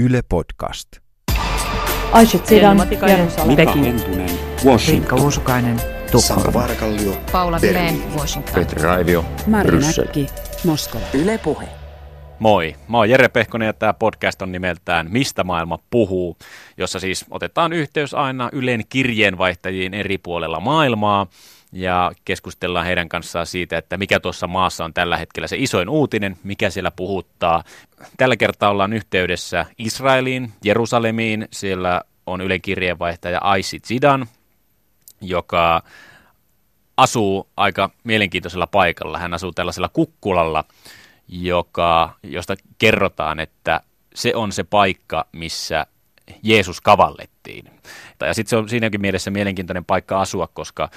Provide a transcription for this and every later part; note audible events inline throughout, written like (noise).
Yle Podcast. Sidan, Jerusalem. Mika Hentunen, Washington. Riikka Uusukainen, Sampo Tukholma. Varkallio, Paula Berliin. Vileen, Washington. Petri Raivio, Mari. Näkki, Moskova. Yle Puhe. Moi, mä oon Jere Pehkonen ja tämä podcast on nimeltään Mistä maailma puhuu, jossa siis otetaan yhteys aina Ylen kirjeenvaihtajiin eri puolella maailmaa ja keskustellaan heidän kanssaan siitä, että mikä tuossa maassa on tällä hetkellä se isoin uutinen, mikä siellä puhuttaa. Tällä kertaa ollaan yhteydessä Israeliin, Jerusalemiin, siellä on Ylen kirjeenvaihtaja Aisi Zidan, joka asuu aika mielenkiintoisella paikalla. Hän asuu tällaisella kukkulalla, joka, josta kerrotaan, että se on se paikka, missä Jeesus kavallettiin. Ja sitten se on siinäkin mielessä mielenkiintoinen paikka asua, koska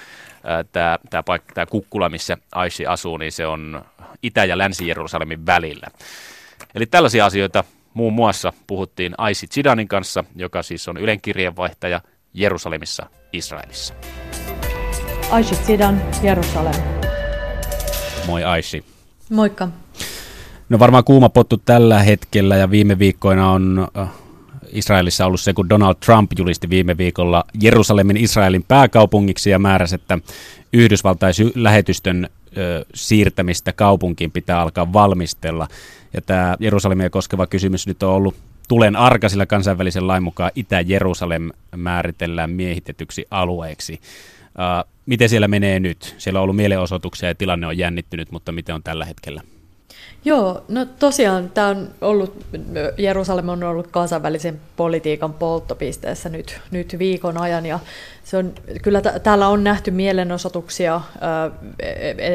tämä tää, paikka, tää kukkula, missä Aishi asuu, niin se on Itä- ja Länsi-Jerusalemin välillä. Eli tällaisia asioita muun muassa puhuttiin Aisi Zidanin kanssa, joka siis on Ylen kirjeenvaihtaja Jerusalemissa, Israelissa. Aishat Sidan, Jerusalem. Moi Aishi. Moikka. No varmaan kuuma pottu tällä hetkellä ja viime viikkoina on äh, Israelissa ollut se, kun Donald Trump julisti viime viikolla Jerusalemin Israelin pääkaupungiksi ja määräsi, että Yhdysvaltain lähetystön siirtämistä kaupunkiin pitää alkaa valmistella. Ja tämä Jerusalemia koskeva kysymys nyt on ollut tulen arka, sillä kansainvälisen lain mukaan Itä-Jerusalem määritellään miehitetyksi alueeksi. Miten siellä menee nyt? Siellä on ollut mielenosoituksia ja tilanne on jännittynyt, mutta miten on tällä hetkellä? Joo, no tosiaan tämä on ollut, Jerusalem on ollut kansainvälisen politiikan polttopisteessä nyt, nyt viikon ajan ja se on, kyllä t- täällä on nähty mielenosoituksia, ää,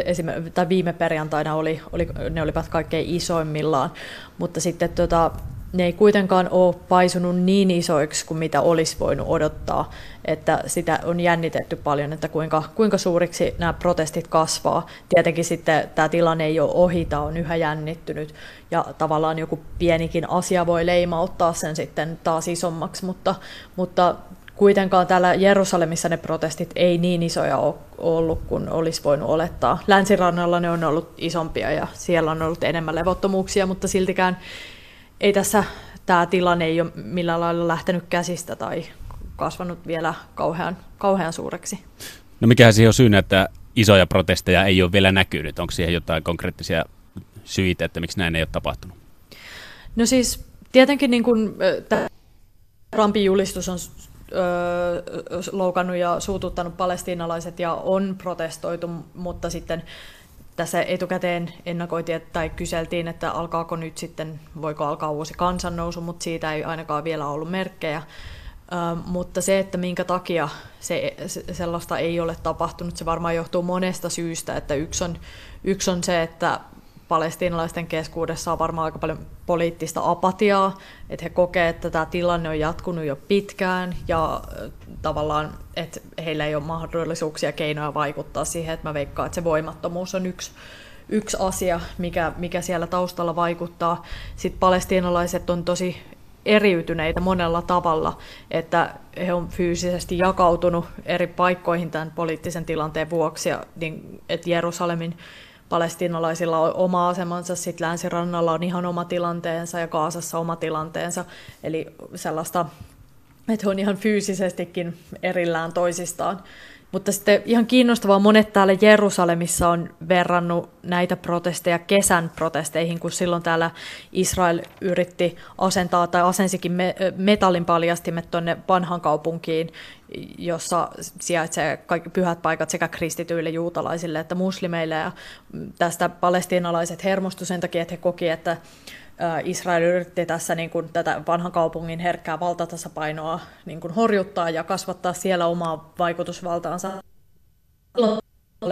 esim, tai viime perjantaina oli, oli, ne olivat kaikkein isoimmillaan, mutta sitten tota, ne ei kuitenkaan ole paisunut niin isoiksi kuin mitä olisi voinut odottaa, että sitä on jännitetty paljon, että kuinka, kuinka suuriksi nämä protestit kasvaa. Tietenkin sitten tämä tilanne ei ole ohi, tämä on yhä jännittynyt ja tavallaan joku pienikin asia voi leimauttaa sen sitten taas isommaksi, mutta, mutta kuitenkaan täällä Jerusalemissa ne protestit ei niin isoja ole ollut kuin olisi voinut olettaa. Länsirannalla ne on ollut isompia ja siellä on ollut enemmän levottomuuksia, mutta siltikään ei tässä tämä tilanne ei ole millään lailla lähtenyt käsistä tai kasvanut vielä kauhean, kauhean suureksi. No mikähän siihen on syynä, että isoja protesteja ei ole vielä näkynyt? Onko siihen jotain konkreettisia syitä, että miksi näin ei ole tapahtunut? No siis tietenkin niin kuin, tämä Trumpin julistus on ö, loukannut ja suututtanut palestiinalaiset ja on protestoitu, mutta sitten tässä etukäteen ennakoitiin tai kyseltiin, että alkaako nyt sitten, voiko alkaa uusi kansannousu, mutta siitä ei ainakaan vielä ollut merkkejä. Ö, mutta se, että minkä takia se, se, sellaista ei ole tapahtunut, se varmaan johtuu monesta syystä. Että yksi, on, yksi on se, että palestiinalaisten keskuudessa on varmaan aika paljon poliittista apatiaa, että he kokee, että tämä tilanne on jatkunut jo pitkään ja tavallaan, että heillä ei ole mahdollisuuksia keinoja vaikuttaa siihen, että mä veikkaan, että se voimattomuus on yksi, yksi asia, mikä, mikä siellä taustalla vaikuttaa. Sitten palestiinalaiset on tosi eriytyneitä monella tavalla, että he on fyysisesti jakautunut eri paikkoihin tämän poliittisen tilanteen vuoksi, ja niin, että Jerusalemin palestiinalaisilla on oma asemansa, sitten länsirannalla on ihan oma tilanteensa ja Kaasassa oma tilanteensa, eli sellaista, että he on ihan fyysisestikin erillään toisistaan. Mutta sitten ihan kiinnostavaa, monet täällä Jerusalemissa on verrannut näitä protesteja kesän protesteihin, kun silloin täällä Israel yritti asentaa tai asensikin metallin paljastimet tuonne vanhan kaupunkiin, jossa sijaitsee kaikki pyhät paikat sekä kristityille, juutalaisille että muslimeille. Ja tästä palestiinalaiset hermostu sen takia, että he koki, että Israel yritti tässä niin kuin, tätä vanhan kaupungin herkkää valtatasapainoa niin kuin horjuttaa ja kasvattaa siellä omaa vaikutusvaltaansa.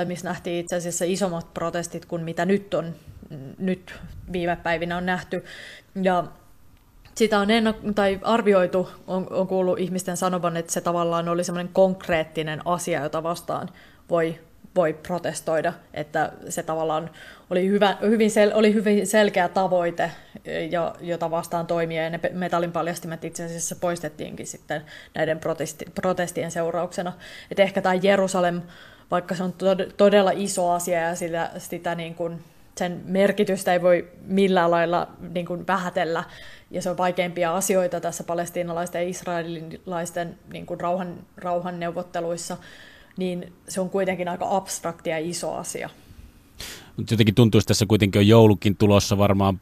Missä nähtiin itse asiassa isommat protestit kuin mitä nyt on nyt viime päivinä on nähty. Ja sitä on ennak- tai arvioitu, on, on kuullut ihmisten sanovan, että se tavallaan oli semmoinen konkreettinen asia, jota vastaan voi voi protestoida, että se tavallaan oli, hyvä, hyvin, sel, oli hyvin selkeä tavoite, ja, jota vastaan toimia, ja ne metallin paljastimet itse asiassa poistettiinkin sitten näiden protesti, protestien seurauksena. Et ehkä tämä Jerusalem, vaikka se on todella iso asia ja sitä, sitä niin kuin sen merkitystä ei voi millään lailla niin kuin vähätellä, ja se on vaikeimpia asioita tässä palestiinalaisten ja israelilaisten niin kuin rauhan, rauhan neuvotteluissa, niin se on kuitenkin aika abstrakti ja iso asia. Mutta jotenkin tuntuu, että tässä kuitenkin on joulukin tulossa varmaan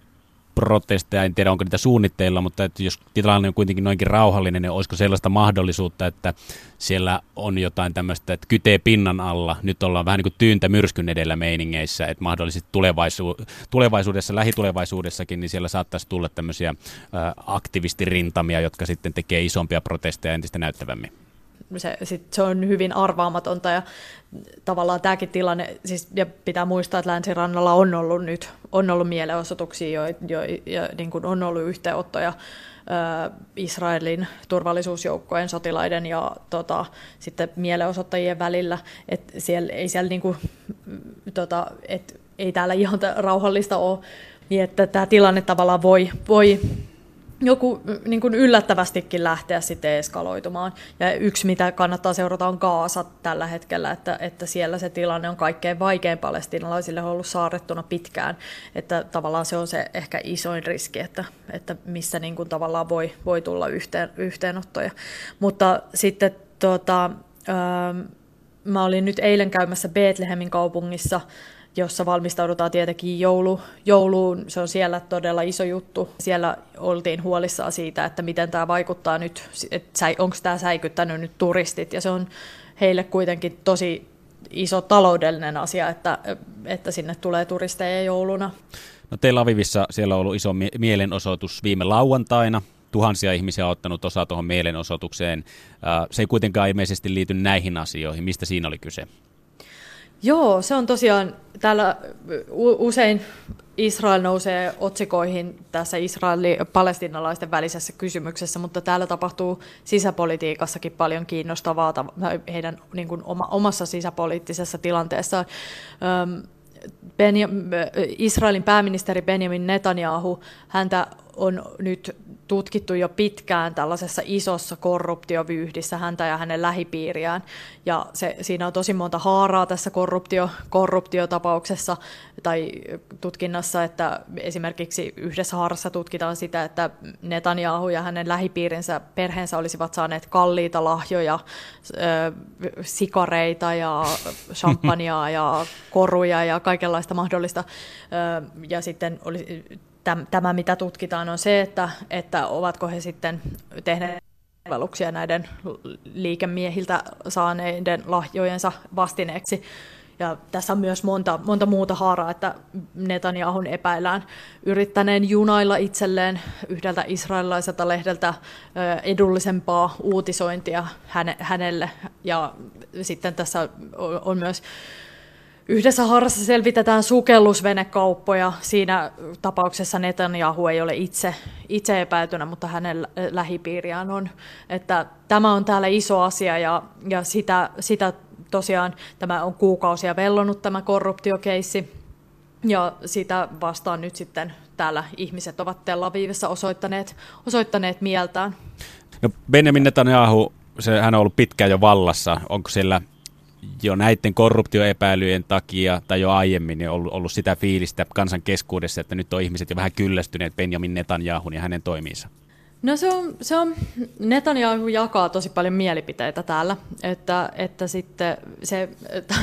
protesteja, en tiedä onko niitä suunnitteilla, mutta että jos tilanne on kuitenkin noinkin rauhallinen, niin olisiko sellaista mahdollisuutta, että siellä on jotain tämmöistä, että kytee pinnan alla, nyt ollaan vähän niin kuin tyyntä myrskyn edellä meiningeissä, että mahdollisesti tulevaisu- tulevaisuudessa, lähitulevaisuudessakin, niin siellä saattaisi tulla tämmöisiä ä, aktivistirintamia, jotka sitten tekee isompia protesteja entistä näyttävämmin se, sit se on hyvin arvaamatonta ja tavallaan tämäkin tilanne, siis, ja pitää muistaa, että länsirannalla on ollut nyt on ollut mielenosoituksia jo, jo, ja niin kuin on ollut yhteenottoja ö, Israelin turvallisuusjoukkojen sotilaiden ja tota, sitten mielenosoittajien välillä, että siellä, ei siellä niin kuin, tota, et, ei täällä ihan rauhallista ole, niin että tämä tilanne tavallaan voi, voi joku niin kuin yllättävästikin lähteä sitten eskaloitumaan. Ja yksi, mitä kannattaa seurata, on Gaasa tällä hetkellä, että, että siellä se tilanne on kaikkein vaikein palestinalaisille ollut saarrettuna pitkään. Että tavallaan se on se ehkä isoin riski, että, että missä niin kuin tavallaan voi, voi tulla yhteen, yhteenottoja. Mutta sitten tota, ähm, mä olin nyt eilen käymässä Betlehemin kaupungissa, jossa valmistaudutaan tietenkin joulu, jouluun. Se on siellä todella iso juttu. Siellä oltiin huolissaan siitä, että miten tämä vaikuttaa nyt, että onko tämä säikyttänyt nyt turistit. Ja se on heille kuitenkin tosi iso taloudellinen asia, että, että sinne tulee turisteja jouluna. No Tel Avivissa siellä on ollut iso mielenosoitus viime lauantaina. Tuhansia ihmisiä on ottanut osaa tuohon mielenosoitukseen. Se ei kuitenkaan ilmeisesti liity näihin asioihin. Mistä siinä oli kyse? Joo, se on tosiaan, täällä usein Israel nousee otsikoihin tässä Israeli-palestinalaisten välisessä kysymyksessä, mutta täällä tapahtuu sisäpolitiikassakin paljon kiinnostavaa heidän niin kuin oma, omassa sisäpoliittisessa tilanteessaan. Israelin pääministeri Benjamin Netanyahu, häntä on nyt tutkittu jo pitkään tällaisessa isossa korruptiovyyhdissä häntä ja hänen lähipiiriään. Ja se, siinä on tosi monta haaraa tässä korruptio, korruptiotapauksessa tai tutkinnassa, että esimerkiksi yhdessä haarassa tutkitaan sitä, että Netanyahu ja hänen lähipiirinsä, perheensä olisivat saaneet kalliita lahjoja, sikareita ja (laughs) champagnea ja koruja ja kaikenlaista mahdollista. Ja sitten olisi tämä, mitä tutkitaan, on se, että, että ovatko he sitten tehneet palveluksia näiden liikemiehiltä saaneiden lahjojensa vastineeksi. Ja tässä on myös monta, monta muuta haaraa, että Netanyahun epäillään yrittäneen junailla itselleen yhdeltä israelilaiselta lehdeltä edullisempaa uutisointia hänelle. Ja sitten tässä on myös Yhdessä harrassa selvitetään sukellusvenekauppoja. Siinä tapauksessa Netanyahu ei ole itse, itse epäytynä, mutta hänen lähipiiriään on. Että tämä on täällä iso asia ja, ja sitä, sitä tosiaan tämä on kuukausia vellonut tämä korruptiokeissi. Ja sitä vastaan nyt sitten täällä ihmiset ovat Tel Avivissa osoittaneet, osoittaneet mieltään. No Benjamin Netanyahu, se, hän on ollut pitkään jo vallassa. Onko siellä jo näiden korruptioepäilyjen takia tai jo aiemmin niin ollut, ollut sitä fiilistä kansan keskuudessa, että nyt on ihmiset jo vähän kyllästyneet Benjamin Netanyahun ja hänen toimiinsa? No se on, se on, Netanyahu jakaa tosi paljon mielipiteitä täällä, että, että sitten se, että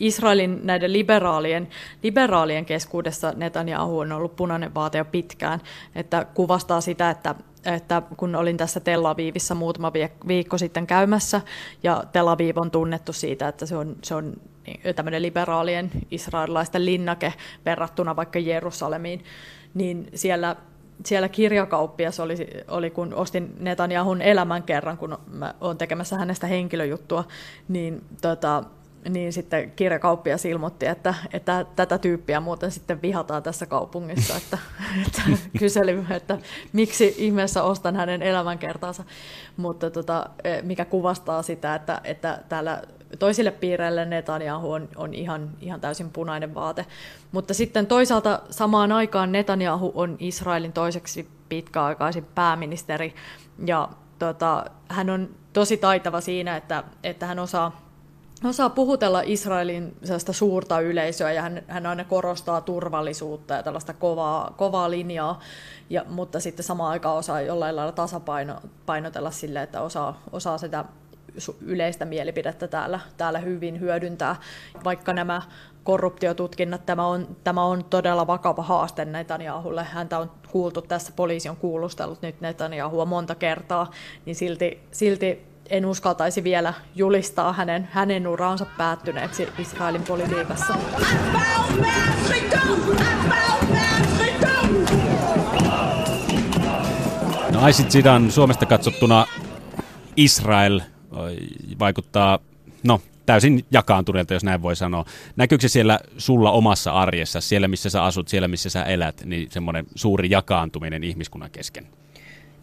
Israelin näiden liberaalien, liberaalien keskuudessa Netanyahu on ollut punainen vaate jo pitkään, että kuvastaa sitä, että että kun olin tässä Tel Avivissa muutama viikko sitten käymässä, ja Tel Aviv on tunnettu siitä, että se on, se on tämmöinen liberaalien israelilaisten linnake verrattuna vaikka Jerusalemiin, niin siellä siellä kirjakauppias oli, oli, kun ostin Netanyahun elämän kerran, kun mä olen tekemässä hänestä henkilöjuttua, niin tota, niin sitten kirjakauppias ilmoitti, että, että tätä tyyppiä muuten sitten vihataan tässä kaupungissa, että, (laughs) että kyseli, että miksi ihmeessä ostan hänen elämänkertaansa, mutta tota, e, mikä kuvastaa sitä, että, että täällä toisille piireille Netanyahu on, on ihan, ihan täysin punainen vaate. Mutta sitten toisaalta samaan aikaan Netanyahu on Israelin toiseksi pitkäaikaisin pääministeri, ja tota, hän on tosi taitava siinä, että, että hän osaa osaa puhutella Israelin suurta yleisöä ja hän, hän aina korostaa turvallisuutta ja tällaista kovaa, kovaa linjaa, ja, mutta sitten samaan aikaan osaa jollain lailla tasapainotella sille, että osaa, osaa sitä yleistä mielipidettä täällä, täällä hyvin hyödyntää. Vaikka nämä korruptiotutkinnat, tämä on, tämä on todella vakava haaste Netanyahulle. Häntä on kuultu tässä, poliisi on kuulustellut nyt Netanyahua monta kertaa, niin silti, silti en uskaltaisi vielä julistaa hänen, hänen uraansa päättyneeksi Israelin politiikassa. No Aisit Sidan Suomesta katsottuna Israel vaikuttaa, no täysin jakaantuneelta, jos näin voi sanoa. Näkyykö se siellä sulla omassa arjessa, siellä missä sä asut, siellä missä sä elät, niin semmoinen suuri jakaantuminen ihmiskunnan kesken?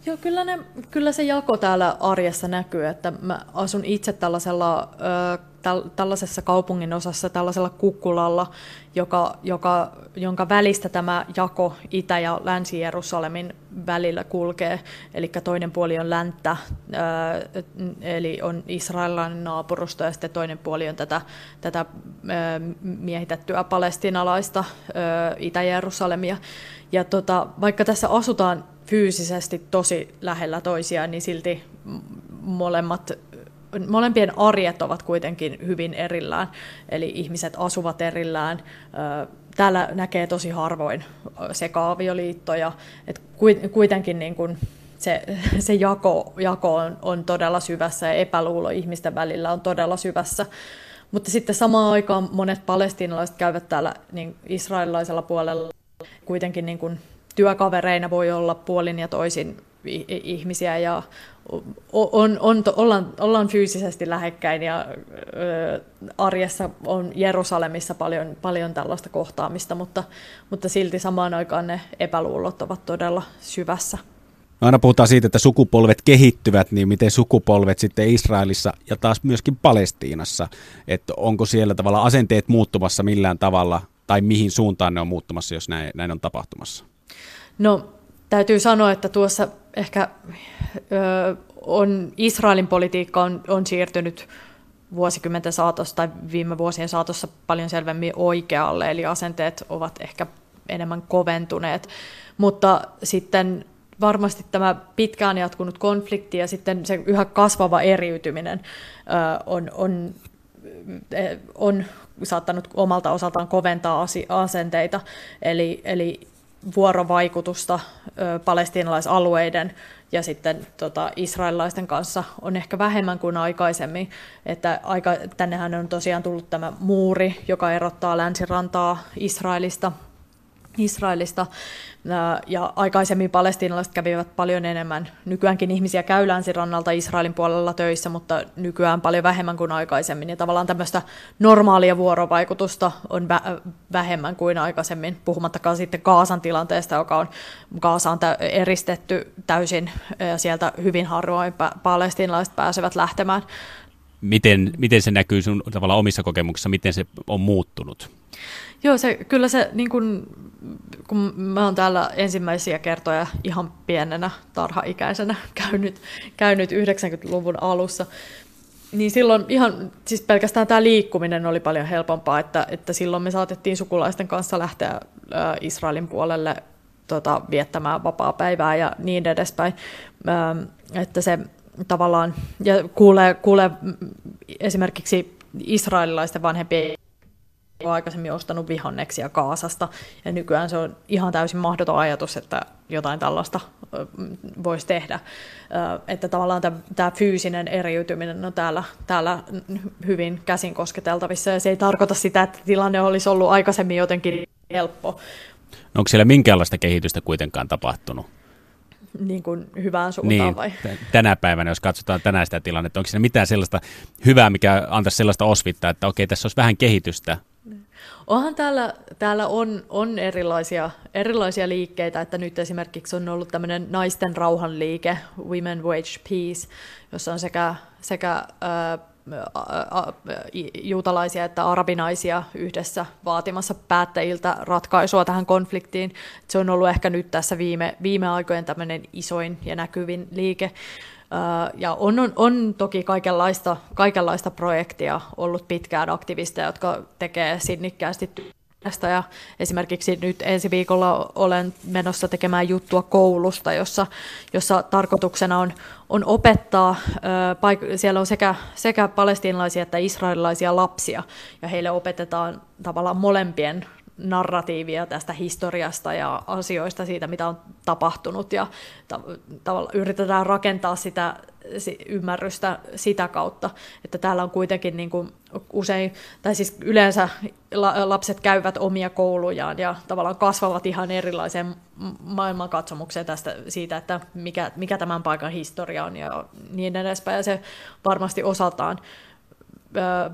Joo, kyllä, ne, kyllä se jako täällä arjessa näkyy, että mä asun itse tällaisella, ö, täl, tällaisessa kaupungin osassa, tällaisella kukkulalla, joka, joka, jonka välistä tämä jako Itä- ja Länsi-Jerusalemin välillä kulkee. Eli toinen puoli on länttä, ö, eli on israelilainen naapurusto, ja sitten toinen puoli on tätä, tätä ö, miehitettyä palestinalaista ö, Itä-Jerusalemia. Ja tota, vaikka tässä asutaan fyysisesti tosi lähellä toisiaan, niin silti molemmat, molempien arjet ovat kuitenkin hyvin erillään. Eli ihmiset asuvat erillään. Täällä näkee tosi harvoin sekaavioliittoja. Et kuitenkin niin kuin se, se jako, jako on, on todella syvässä ja epäluulo ihmisten välillä on todella syvässä. Mutta sitten samaan aikaan monet palestiinalaiset käyvät täällä niin israelilaisella puolella kuitenkin niin kuin työkavereina voi olla puolin ja toisin ihmisiä ja on, on, ollaan, ollaan fyysisesti lähekkäin ja ö, arjessa on Jerusalemissa paljon, paljon tällaista kohtaamista, mutta, mutta silti samaan aikaan ne epäluulot ovat todella syvässä. No aina puhutaan siitä, että sukupolvet kehittyvät, niin miten sukupolvet sitten Israelissa ja taas myöskin Palestiinassa, että onko siellä tavalla asenteet muuttumassa millään tavalla tai mihin suuntaan ne on muuttumassa, jos näin, näin on tapahtumassa? No täytyy sanoa, että tuossa ehkä ö, on Israelin politiikka on, on siirtynyt vuosikymmenten saatossa tai viime vuosien saatossa paljon selvemmin oikealle, eli asenteet ovat ehkä enemmän koventuneet. Mutta sitten varmasti tämä pitkään jatkunut konflikti ja sitten se yhä kasvava eriytyminen on, on, on saattanut omalta osaltaan koventaa asenteita. Eli, eli vuorovaikutusta palestiinalaisalueiden ja sitten tota, israelilaisten kanssa on ehkä vähemmän kuin aikaisemmin. Että aika, tännehän on tosiaan tullut tämä muuri, joka erottaa länsirantaa Israelista Israelista. Ja aikaisemmin palestiinalaiset kävivät paljon enemmän. Nykyäänkin ihmisiä käy länsirannalta Israelin puolella töissä, mutta nykyään paljon vähemmän kuin aikaisemmin. Ja tavallaan tämmöistä normaalia vuorovaikutusta on vähemmän kuin aikaisemmin, puhumattakaan sitten Kaasan tilanteesta, joka on Kaasaan eristetty täysin, ja sieltä hyvin harvoin palestiinalaiset pääsevät lähtemään. Miten, miten se näkyy sun tavallaan omissa kokemuksissa, miten se on muuttunut? Joo, se, kyllä se, niin kun, kun mä oon täällä ensimmäisiä kertoja ihan pienenä tarhaikäisenä (laughs) käynyt, käynyt 90-luvun alussa, niin silloin ihan, siis pelkästään tämä liikkuminen oli paljon helpompaa, että, että silloin me saatettiin sukulaisten kanssa lähteä Israelin puolelle tota, viettämään vapaa-päivää ja niin edespäin. Että se tavallaan, ja kuulee, kuulee esimerkiksi israelilaisten vanhempien olen aikaisemmin ostanut vihanneksia Kaasasta, ja nykyään se on ihan täysin mahdoton ajatus, että jotain tällaista voisi tehdä. Että tavallaan tämä fyysinen eriytyminen on täällä, täällä hyvin käsin kosketeltavissa, ja se ei tarkoita sitä, että tilanne olisi ollut aikaisemmin jotenkin helppo. No onko siellä minkäänlaista kehitystä kuitenkaan tapahtunut? niin kuin hyvään suuntaan niin, vai? tänä päivänä, jos katsotaan tänään sitä tilannetta, onko siinä mitään sellaista hyvää, mikä antaisi sellaista osvittaa, että okei, tässä olisi vähän kehitystä, Onhan täällä, täällä on, on erilaisia, erilaisia liikkeitä, että nyt esimerkiksi on ollut tämmöinen naisten rauhanliike, Women Wage Peace, jossa on sekä, sekä äh, juutalaisia että arabinaisia yhdessä vaatimassa päättäjiltä ratkaisua tähän konfliktiin. Se on ollut ehkä nyt tässä viime, viime aikojen tämmöinen isoin ja näkyvin liike. Ja on, on, on toki kaikenlaista, kaikenlaista projektia ollut pitkään aktivisteja, jotka tekee sinnikkäästi ja esimerkiksi nyt ensi viikolla olen menossa tekemään juttua koulusta, jossa, jossa tarkoituksena on, on opettaa, siellä on sekä, sekä palestiinalaisia että israelilaisia lapsia, ja heille opetetaan tavallaan molempien narratiivia tästä historiasta ja asioista siitä, mitä on tapahtunut, ja tavallaan yritetään rakentaa sitä ymmärrystä sitä kautta, että täällä on kuitenkin niin kuin usein, tai siis yleensä lapset käyvät omia koulujaan ja tavallaan kasvavat ihan erilaiseen maailmankatsomukseen tästä siitä, että mikä, mikä tämän paikan historia on ja niin edespäin, ja se varmasti osaltaan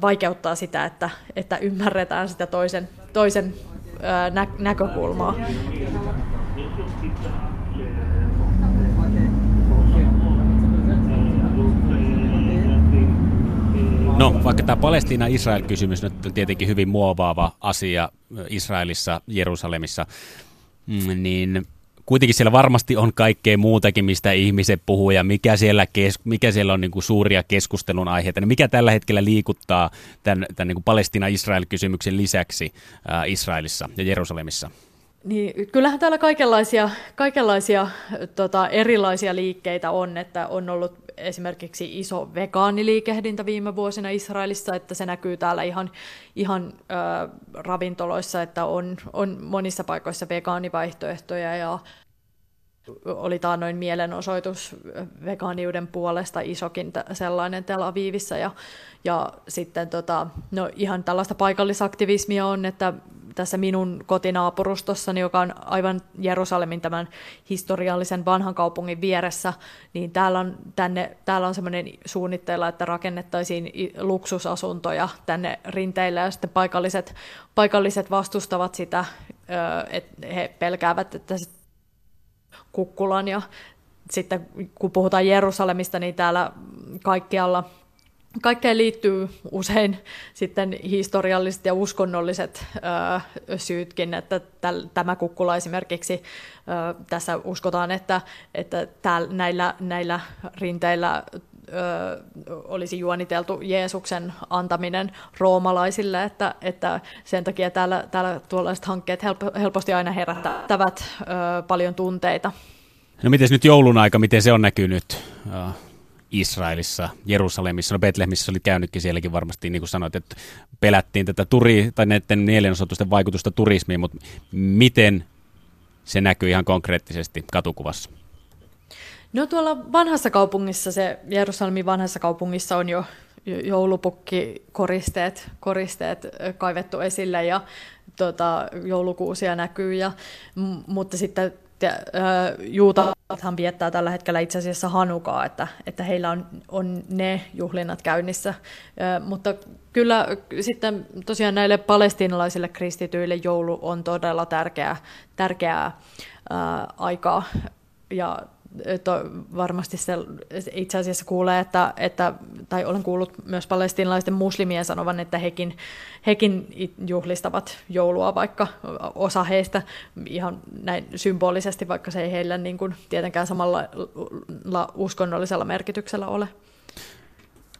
vaikeuttaa sitä, että, että ymmärretään sitä toisen, toisen nä- näkökulmaa. No, vaikka tämä Palestiina-Israel-kysymys nyt on tietenkin hyvin muovaava asia Israelissa, Jerusalemissa, mm, niin kuitenkin siellä varmasti on kaikkea muutakin, mistä ihmiset puhuu ja mikä siellä, kes, mikä siellä on niin kuin suuria keskustelun aiheita. Niin mikä tällä hetkellä liikuttaa tämän, tämän niin Palestina-Israel-kysymyksen lisäksi ää, Israelissa ja Jerusalemissa? Niin, kyllähän täällä kaikenlaisia, kaikenlaisia tota, erilaisia liikkeitä on, että on ollut esimerkiksi iso vegaaniliikehdintä viime vuosina Israelissa, että se näkyy täällä ihan, ihan äh, ravintoloissa, että on, on monissa paikoissa vegaanivaihtoehtoja ja oli noin mielenosoitus vegaaniuden puolesta isokin sellainen Tel Avivissa ja, ja sitten tota, no ihan tällaista paikallisaktivismia on, että tässä minun kotinaapurustossani, joka on aivan Jerusalemin tämän historiallisen vanhan kaupungin vieressä, niin täällä on, tänne, täällä on semmoinen suunnitteilla, että rakennettaisiin luksusasuntoja tänne rinteille ja sitten paikalliset, paikalliset vastustavat sitä, että he pelkäävät, että kukkulan ja sitten kun puhutaan Jerusalemista, niin täällä kaikkialla – kaikkeen liittyy usein sitten historialliset ja uskonnolliset ö, syytkin, että täl, tämä kukkula esimerkiksi, ö, tässä uskotaan, että, että tääl, näillä, näillä rinteillä ö, olisi juoniteltu Jeesuksen antaminen roomalaisille, että, että sen takia täällä, täällä tuollaiset hankkeet helpo, helposti aina herättävät ö, paljon tunteita. No miten nyt joulun aika, miten se on näkynyt? Israelissa, Jerusalemissa, no Betlehemissä oli käynytkin sielläkin varmasti, niin kuin sanoit, että pelättiin tätä turi, tai näiden mielenosoitusten vaikutusta turismiin, mutta miten se näkyy ihan konkreettisesti katukuvassa? No tuolla vanhassa kaupungissa, se Jerusalemin vanhassa kaupungissa on jo joulupukkikoristeet koristeet kaivettu esille ja tota, joulukuusia näkyy, ja, mutta sitten juutathan viettää tällä hetkellä itse asiassa Hanukaa, että, että heillä on, on ne juhlinnat käynnissä. Mutta kyllä sitten tosiaan näille palestiinalaisille kristityille joulu on todella tärkeää, ää, aikaa. Ja to, varmasti se itse asiassa kuulee, että, että, tai olen kuullut myös palestiinalaisten muslimien sanovan, että hekin, hekin juhlistavat joulua, vaikka osa heistä ihan näin symbolisesti, vaikka se ei heillä niin kuin tietenkään samalla uskonnollisella merkityksellä ole.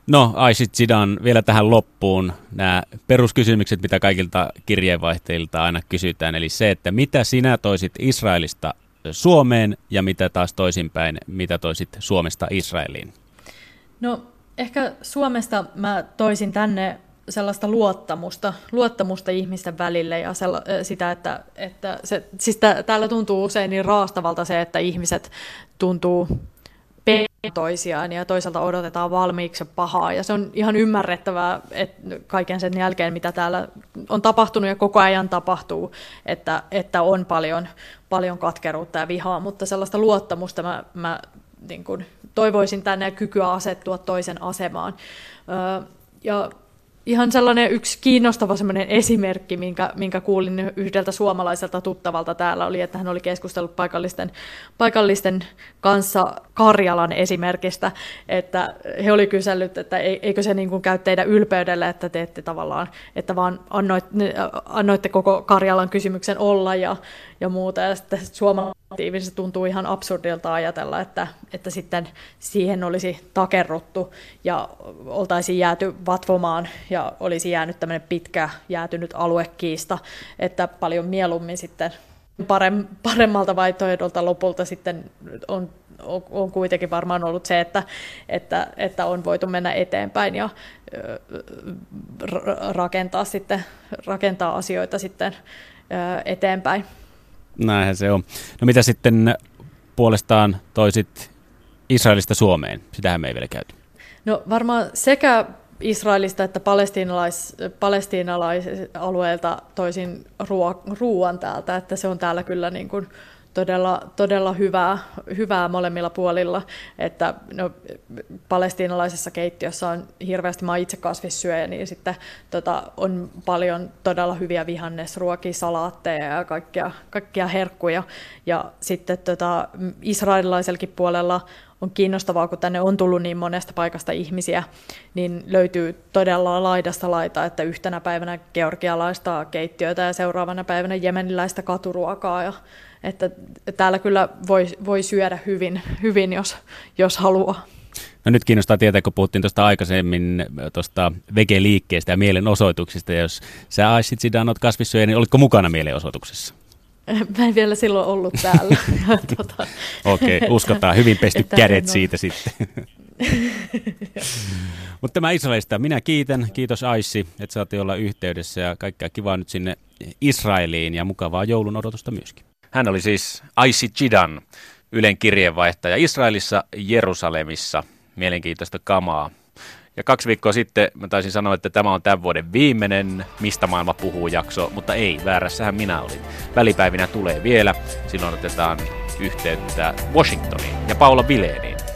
No, Aisit Sidan, vielä tähän loppuun nämä peruskysymykset, mitä kaikilta kirjeenvaihtajilta aina kysytään, eli se, että mitä sinä toisit Israelista Suomeen ja mitä taas toisinpäin, mitä toisit Suomesta Israeliin? No ehkä Suomesta mä toisin tänne sellaista luottamusta, luottamusta ihmisten välille ja sella, sitä, että, että se, siis täällä tuntuu usein niin raastavalta se, että ihmiset tuntuu toisiaan ja toisaalta odotetaan valmiiksi pahaa. Ja se on ihan ymmärrettävää että kaiken sen jälkeen, mitä täällä on tapahtunut ja koko ajan tapahtuu, että, että on paljon, paljon katkeruutta ja vihaa, mutta sellaista luottamusta mä, mä niin kuin toivoisin tänne ja kykyä asettua toisen asemaan. Ja ihan sellainen yksi kiinnostava sellainen esimerkki, minkä, minkä kuulin yhdeltä suomalaiselta tuttavalta täällä, oli, että hän oli keskustellut paikallisten, paikallisten kanssa Karjalan esimerkistä, että he oli kysellyt, että eikö se niin kuin käy teidän ylpeydelle, että teette tavallaan, että vaan annoit, annoitte koko Karjalan kysymyksen olla ja, ja muuta, ja sitten suomalaisessa tuntuu ihan absurdilta ajatella, että, että sitten siihen olisi takerruttu ja oltaisiin jääty vatvomaan ja olisi jäänyt tämmöinen pitkä jäätynyt aluekiista, että paljon mieluummin sitten paremmalta vaihtoehdolta lopulta sitten on, on, on kuitenkin varmaan ollut se, että, että, että on voitu mennä eteenpäin ja rakentaa, sitten, rakentaa asioita sitten eteenpäin. Näinhän se on. No mitä sitten puolestaan toisit Israelista Suomeen? Sitähän me ei vielä käyty. No varmaan sekä Israelista että palestiinalais, palestiinalaisalueelta toisin ruoan täältä, että se on täällä kyllä niin kuin todella, todella hyvää, hyvää molemmilla puolilla, että no, palestiinalaisessa keittiössä on hirveästi, mä itse kasvissyöjä, niin sitten tota, on paljon todella hyviä vihannesruokia, salaatteja ja kaikkia, kaikkia herkkuja, ja sitten tota, israelilaisellakin puolella on kiinnostavaa, kun tänne on tullut niin monesta paikasta ihmisiä, niin löytyy todella laidasta laita, että yhtenä päivänä georgialaista keittiötä ja seuraavana päivänä jemeniläistä katuruokaa. Ja, että täällä kyllä voi, voi syödä hyvin, hyvin jos, jos haluaa. No nyt kiinnostaa tietää, kun puhuttiin tuosta aikaisemmin tuosta vege-liikkeestä ja mielenosoituksista. Jos sä Aisit Sidanot kasvissyöjä, niin olitko mukana mielenosoituksessa? (laughs) Mä en vielä silloin ollut täällä. (laughs) (laughs) tuota. Okei, okay, uskotaan. Hyvin pesty kädet siitä sitten. Mutta tämä Israelista, minä kiitän. Kiitos Aissi, että saatiin olla yhteydessä ja kaikkea kivaa nyt sinne Israeliin ja mukavaa joulun odotusta myöskin. Hän oli siis Aissi Chidan, Ylen kirjeenvaihtaja Israelissa, Jerusalemissa. Mielenkiintoista kamaa. Ja kaksi viikkoa sitten mä taisin sanoa, että tämä on tämän vuoden viimeinen Mistä maailma puhuu jakso, mutta ei, väärässähän minä olin. Välipäivinä tulee vielä, silloin otetaan yhteyttä Washingtoniin ja Paula Bileeniin.